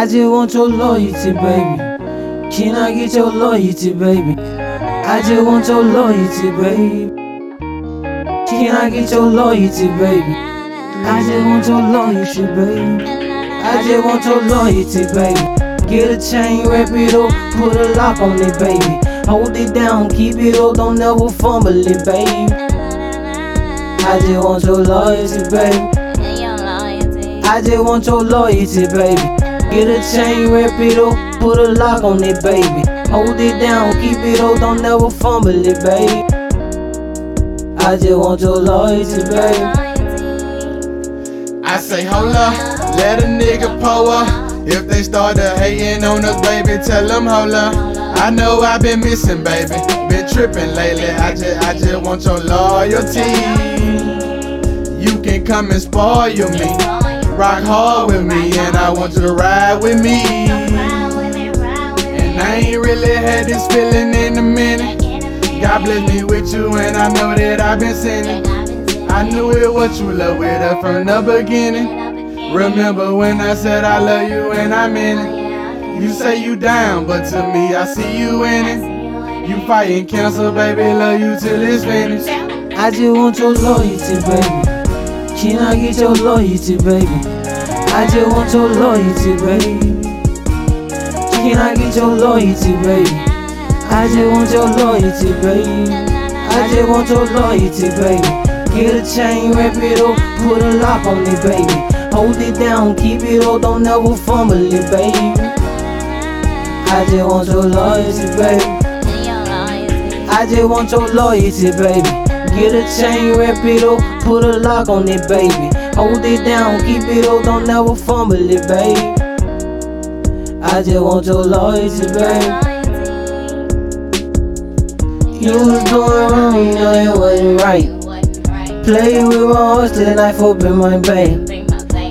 I just want your loyalty, baby. Can I get your loyalty, baby? I just want your loyalty, baby. Can I get your loyalty, baby? I just want your loyalty, baby. I just want your loyalty, baby. Get a chain, wrap it up, put a lock on it, baby. Hold it down, keep it up, don't never fumble it, baby. I just want your loyalty, baby. I just want your loyalty, baby. Get a chain, wrap it up, put a lock on it, baby. Hold it down, keep it up, don't never fumble it, baby. I just want your loyalty, baby. I say, hold up, let a nigga pull up. If they start to hating on us, baby, tell them hold up. I know I've been missing, baby. Been tripping lately. I just, I just want your loyalty. You can come and spoil me. Rock hard with me, and I want you to ride with me. And I ain't really had this feeling in a minute. God bless me with you, and I know that I've been sinning. I knew it was true love with her from the beginning. Remember when I said I love you and I meant it. You say you down, but to me I see you in it. You fighting cancer, baby, love you till it's finished. I just want your loyalty, baby. Can I get your loyalty, baby? I just want your loyalty, baby. Can I get your loyalty, baby? I just want your loyalty, baby. I just want your loyalty, baby. Get a chain, wrap it up, put a lock on it, baby. Hold it down, keep it up, don't ever fumble it, baby. I just want your loyalty, baby. I just want your loyalty, baby. Get a chain, wrap it up, put a lock on it, baby. Hold it down, keep it up, don't never fumble it, baby. I just want your loyalty, baby. You was doing wrong, you know it wasn't right. Play with my heart till the knife open my vein.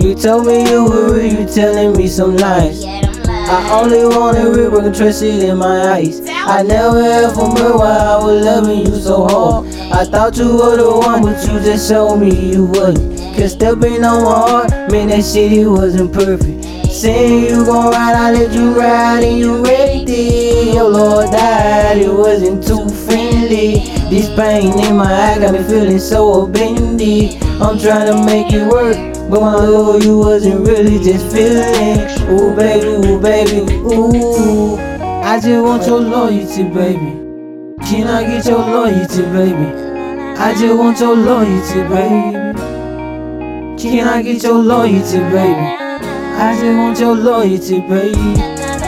You told me you were real, you telling me some lies. I only wanted real, but trust it in my eyes. I never ever remember why I was loving you so hard. I thought you were the one, but you just showed me you wasn't. Cause stepping on my heart, man, that shit it wasn't perfect. Saying you gon' ride, I let you ride, and you it. Your oh, Lord died, it wasn't too friendly. This pain in my eye got me feeling so bendy. I'm trying to make it work. But my love, you wasn't really just feeling. Ooh, baby, ooh, baby, ooh. I just want your loyalty, baby. Can I get your loyalty, baby? I just want your loyalty, baby. Can I get your loyalty, baby? I just want your loyalty, baby.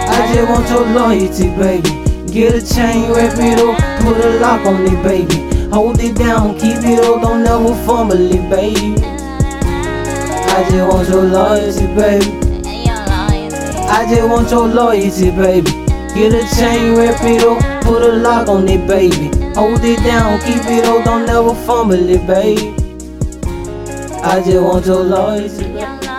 I just want your loyalty, baby. Get a chain, wrap it up, put a lock on it, baby. Hold it down, keep it up, don't ever it, baby. I just want your loyalty, baby. I just want your loyalty, baby. Get a chain, wrap it up, put a lock on it, baby. Hold it down, keep it up, don't never fumble it, baby. I just want your loyalty.